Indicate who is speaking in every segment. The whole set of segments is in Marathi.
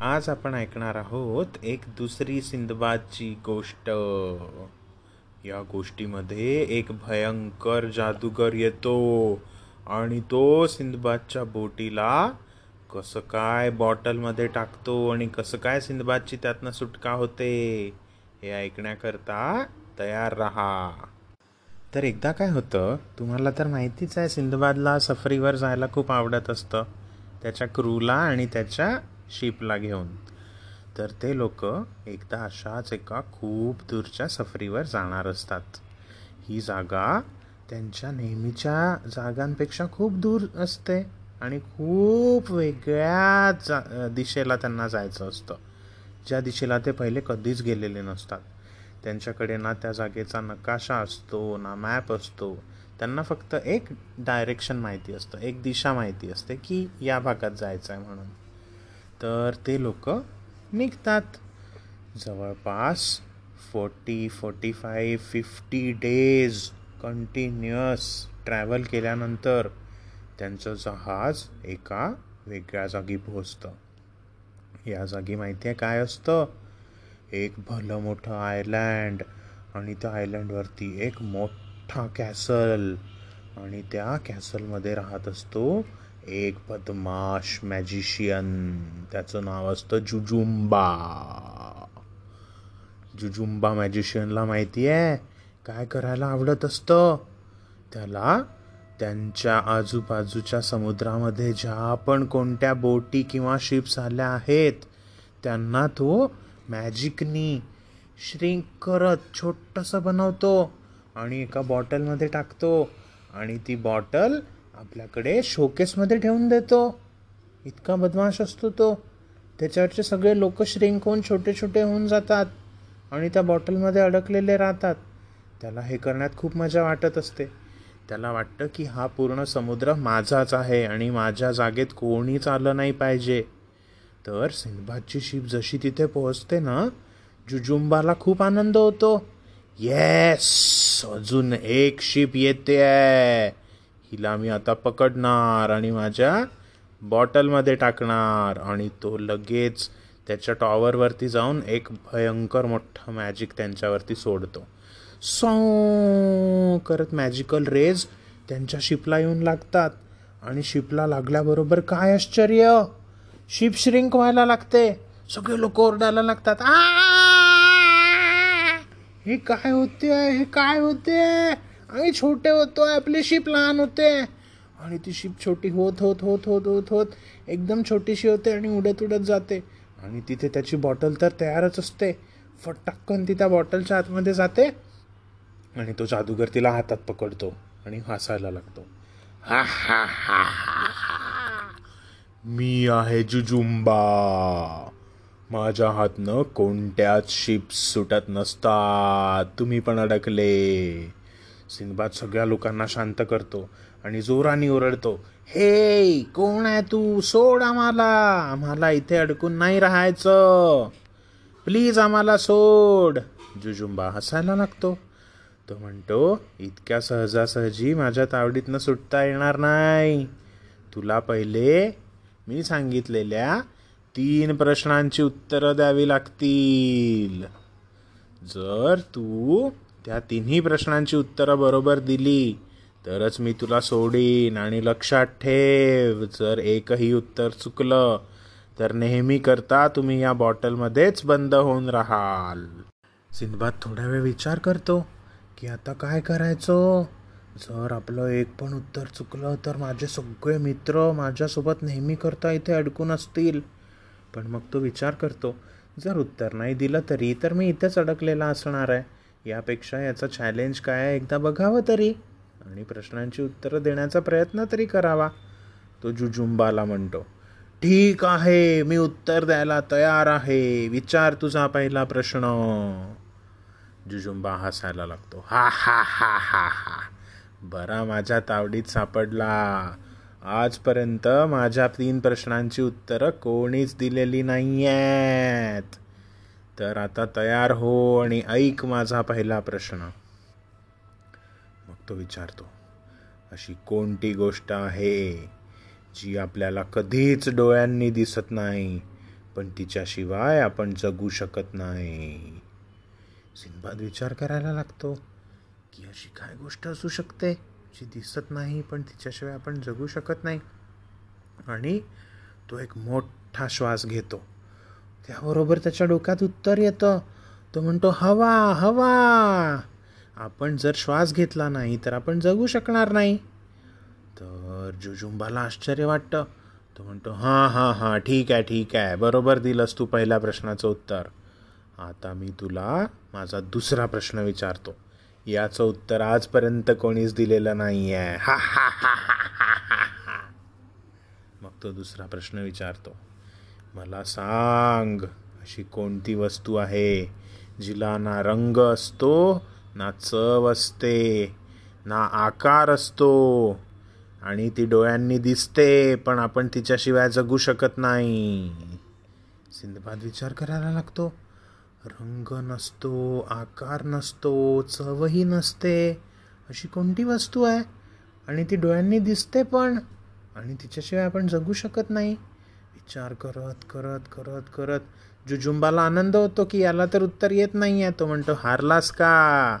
Speaker 1: आज आपण ऐकणार आहोत एक दुसरी सिंदबादची गोष्ट. या गोष्टीमध्ये एक भयंकर जादूगर येतो आणि तो सिंदबादच्या बोटीला कसं काय बॉटलमध्ये टाकतो आणि कसं काय सिंदबादची त्यातनं सुटका होते हे ऐकण्याकरता तयार राहा. तर एकदा काय होतं तुम्हाला तर माहितीच आहे सिंदबादला सफरीवर जायला खूप आवडत असतं. त्याच्या क्रूला आणि त्याच्या शिपला घेऊन. तर ते लोक एकदा अशाच एका खूप दूरच्या सफरीवर जाणार असतात. ही जागा त्यांच्या नेहमीच्या जागांपेक्षा खूप दूर असते आणि खूप वेगळ्या जा दिशेला त्यांना जायचं असतं. ज्या दिशेला ते पहिले कधीच गेलेले नसतात. त्यांच्याकडे ना त्या जागेचा नकाशा असतो ना मॅप असतो. त्यांना फक्त एक डायरेक्शन माहिती असतं एक दिशा माहिती असते की या भागात जायचं आहे म्हणून. तर ते लोक निघतात. जवळपास forty forty five fifty days continuous travel केल्यानंतर त्यांचं जहाज एका वेगळ्या जागी पोहोचतं. या जागी माहिती आहे काय असतं? एक भलं मोठं आयलँड आणि त्या आयलँडवरती एक मोठा कॅसल आणि त्या कॅसलमध्ये राहत असतो एक बदमाश मॅजिशियन त्याचं नाव असतं जुजुंबा. जुजुंबा मॅजिशियनला माहिती आहे काय करायला आवडत असतं? त्याला त्यांच्या आजूबाजूच्या समुद्रामध्ये ज्या पण कोणत्या बोटी किंवा शिप्स आल्या आहेत त्यांना तो मॅजिकनी श्रिंक करत छोटंसं बनवतो आणि एका बॉटलमध्ये टाकतो आणि ती बॉटल आपल्याकडे शोकेसमध्ये ठेवून देतो. इतका बदमाश असतो तो. त्याच्यावरचे सगळे लोक श्रिंक होऊन छोटे छोटे होऊन जातात आणि त्या बॉटलमध्ये अडकलेले राहतात. त्याला हे करण्यात खूप मजा वाटत असते. त्याला वाटतं की हा पूर्ण समुद्र माझाच आहे आणि माझ्या जागेत कोणीच आलं नाही पाहिजे. तर सिंधबादची शिप जशी तिथे पोहोचते ना जुजुंबाला खूप आनंद होतो. येस अजून एक शिप येते आहे हिला मी आता पकडणार आणि माझ्या बॉटलमध्ये टाकणार. आणि तो लगेच त्याच्या टॉवरवरती जाऊन एक भयंकर मोठं मॅजिक त्यांच्यावरती सोडतो. सौ करत मॅजिकल रेज त्यांच्या शिपला येऊन लागतात. आणि शिपला लागल्याबरोबर काय आश्चर्य? शिप श्रिंक व्हायला लागते. सगळे लोक ओरडायला लागतात. आ! हे काय होते? हे काय होते? आम्ही छोटे होतो आपली शिप लहान होते. आणि ती शिप छोटी होत होत होत होत होत होत एकदम छोटीशी होते आणि उडत उडत जाते. आणि तिथे त्याची बॉटल तर तयारच असते. फटक्कन ती त्या बॉटलच्या आतमध्ये जाते आणि तो जादूगर तिला हातात पकडतो आणि हसायला लागतो. हा हा हा मी आहे जुजुंबा. माझ्या हातनं कोणत्याच शिप्स सुटत नसतात. तुम्ही पण अडकले. सिंदबाद सगळ्या लोकांना शांत करतो आणि जोराने ओरडतो हे कोण आहे तू? सोड आम्हाला. आम्हाला इथे अडकून नाही राहायचं. प्लीज आम्हाला सोड. जुजुंबा हसायला लागतो. तो म्हणतो इतक्या सहजासहजी माझ्या तावडीतनं सुटता येणार नाही. तुला पहिले मी सांगितलेल्या तीन प्रश्नांची उत्तरं द्यावी लागतील. जर तू त्या तिन्ही प्रश्नांची उत्तरं बरोबर दिली तरच मी तुला सोडीन आणि लक्षात ठेव जर एकही उत्तर चुकलं तर नेहमी करता तुम्ही या बॉटलमध्येच बंद होऊन राहाल. सिंधबाद थोड्या वेळ विचार करतो की आता काय करायचो? जर आपलं एक पण उत्तर चुकलं तर माझे सगळे मित्र माझ्यासोबत नेहमी करता इथे अडकून असतील. पण मग तो विचार करतो जर उत्तर नाही दिलं तरी तर मी इथेच अडकलेला असणार आहे. यापेक्षा याचा चॅलेंज काय आहे एकदा बघावं तरी. आणि प्रश्नांची उत्तरं देण्याचा प्रयत्न तरी करावा. तो जुजुंबाला म्हणतो ठीक आहे मी उत्तर द्यायला तयार आहे. विचार तुझा पहिला प्रश्न. जुजुंबा हसायला लागतो हा हा हा हा हा. बरा माझ्या तावडीत सापडला. आजपर्यंत माझ्या तीन प्रश्नांची उत्तरं कोणीच दिलेली नाही आहेत तर आता तयार हो आणि ऐक माझा पहिला प्रश्न. मग तो विचारतो अशी कोणती गोष्ट आहे जी आपल्याला कधीच डोळ्यांनी दिसत नाही पण तिच्याशिवाय आपण जगू शकत नाही? सिंबाद विचार करायला लागतो की अशी काय गोष्ट असू शकते जी दिसत नाही पण तिच्याशिवाय आपण जगू शकत नाही? आणि तो एक मोठा श्वास घेतो. त्याबरोबर त्याच्या डोक्यात उत्तर येतं. तो म्हणतो हवा हवा! आपण जर श्वास घेतला नाही तर आपण जगू शकणार नाही. तर जुजुंबाला आश्चर्य वाटतं. तो म्हणतो हां हां हां ठीक आहे ठीक आहे. बरोबर दिलंस तू पहिल्या प्रश्नाचं उत्तर. आता मी तुला माझा दुसरा प्रश्न विचारतो. याचं उत्तर आजपर्यंत कोणीच दिलेलं नाही आहे हा हा हा हा मग तो दुसरा प्रश्न विचारतो. मला सांग अशी कोणती वस्तू आहे? जिला ना रंग असतो ना चव असते ना आकार असतो. आणि ती डोळ्यांनी दिसते पण आपण तिच्याशिवाय जगू शकत नाही. सिंधबाद विचार करायला लागतो. रंग नसतो आकार नसतो चवही नसते. अशी कोणती वस्तू आहे? आणि ती डोळ्यांनी दिसते पण आणि तिच्याशिवाय आपण जगू शकत नाही. विचार करत करत करत करत. जुजुंबाला आनंद होतो की याला तर उत्तर येत नाही आहे तो म्हणतो हारलास का?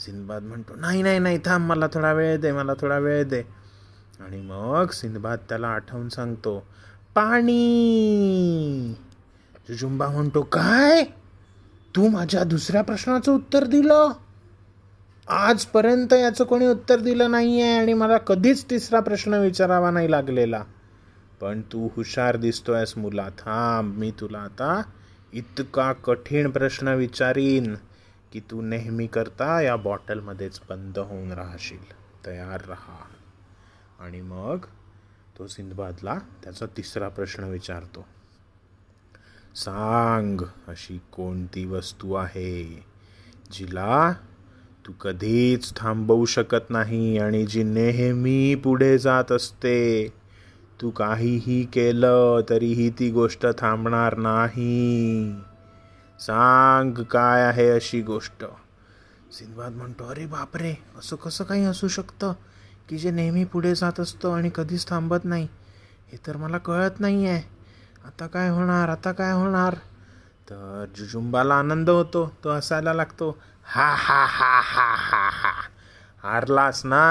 Speaker 1: सिंदबाद म्हणतो नाही नाही नाही थांब मला थोडा वेळ दे मला थोडा वेळ दे. आणि मग सिंदबाद त्याला आठवून सांगतो पाणी. जुजुंबा म्हणतो काय? तू माझ्या दुसऱ्या प्रश्नाचं उत्तर दिलं? आजपर्यंत याचं कोणी उत्तर दिलं नाही आहे आणि मला कधीच तिसरा प्रश्न विचारावा नाही लागलेला. पण तू हुशार दिसतोयस मुला. थांब मी तुला आता इतका कठीण प्रश्न विचारीन की तू नेहमी करता या बॉटलमध्येच बंद होऊन राहशील. तयार राहा. आणि मग तो सिंधबादला त्याचा तिसरा प्रश्न विचारतो. सांग अशी कोणती वस्तू आहे जिला तू कधीच थांबवू शकत नाही आणि जी नेहमी पुढे जात असते? तू काहीही केलं तरीही ती गोष्ट थांबणार नाही. सांग काय आहे अशी गोष्ट. सिंधवाद म्हणतो अरे बापरे असं कसं काही असू शकतं? की जे नेहमी पुढे जात असतं आणि कधीच थांबत नाही. हे तर मला कळत नाही आहे आता काय होणार? आता काय होणार? तर जुजुंबाला आनंद होतो तो हसायला लागतो हा हा हा हा हा हा हारलास ना.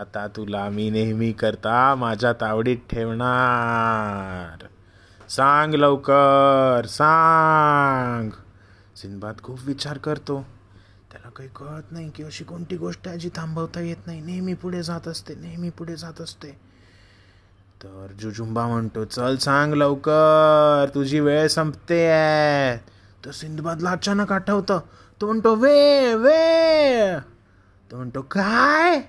Speaker 1: आता तुला मी नेहमी करता माझ्या तावडीत ठेवणार. सांग लवकर सांग. सिंधबाद खूप विचार करतो. त्याला काही कळत नाही की अशी कोणती गोष्ट आहे जी थांबवता येत नाही. नेहमी पुढे जात असते नेहमी पुढे जात असते. तर जुजुंबा म्हणतो चल सांग लवकर तुझी वेळ संपते. आहे तर सिंधबादला अचानक आठवतं. तो म्हणतो वे वे तो म्हणतो काय?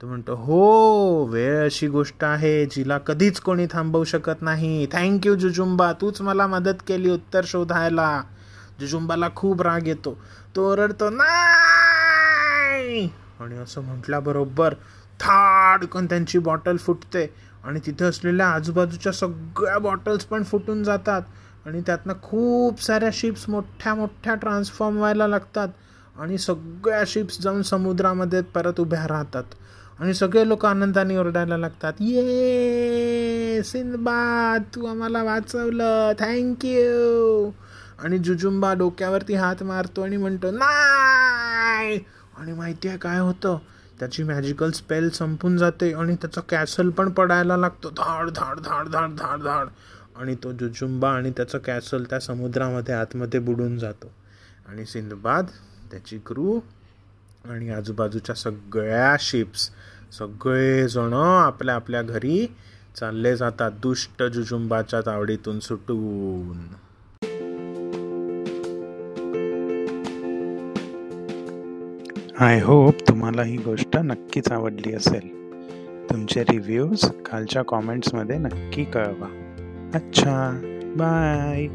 Speaker 1: तो म्हणतो हो वेळ अशी गोष्ट आहे जिला कधीच कोणी थांबवू शकत नाही. थँक्यू जुजुंबा. तूच मला मदत केली उत्तर शोधायला. जुजुंबाला खूप राग येतो. तो ओरडतो नाही. आणि असं म्हटल्याबरोबर थाडकन त्यांची बॉटल फुटते आणि तिथे असलेल्या आजूबाजूच्या सगळ्या बॉटल्स पण फुटून जातात आणि त्यातनं खूप साऱ्या शिप्स मोठ्या मोठ्या ट्रान्सफॉर्म व्हायला लागतात आणि सगळ्या शिप्स जाऊन समुद्रामध्ये परत उभ्या राहतात. आणि सगळे लोक आनंदाने ओरडायला लागतात. ये सिंदबाद तू आम्हाला वाचवलं. थँक्यू आणि जुजुंबा डोक्यावरती हात मारतो आणि म्हणतो नाही. आणि माहिती आहे काय होतं? त्याची मॅजिकल स्पेल संपून जाते आणि त्याचा कॅसल पण पडायला लागतो. धाड धाड धाड धाड धाड धाड. आणि तो जुजुंबा आणि त्याचं कॅसल त्या समुद्रामध्ये आतमध्ये बुडून जातो. आणि सिंधबाद त्याची क्रू आणि आजूबाजूच्या सगळ्या शिप्स सगळेजण आपल्या आपल्या घरी चालले जातात दुष्ट जुजुंबाच्या तावडीतून सुटून. आय होप तुम्हाला ही गोष्ट नक्कीच आवडली असेल. तुमचे रिव्ह्यूज खालच्या कॉमेंट्समध्ये नक्की कळवा. अच्छा बाय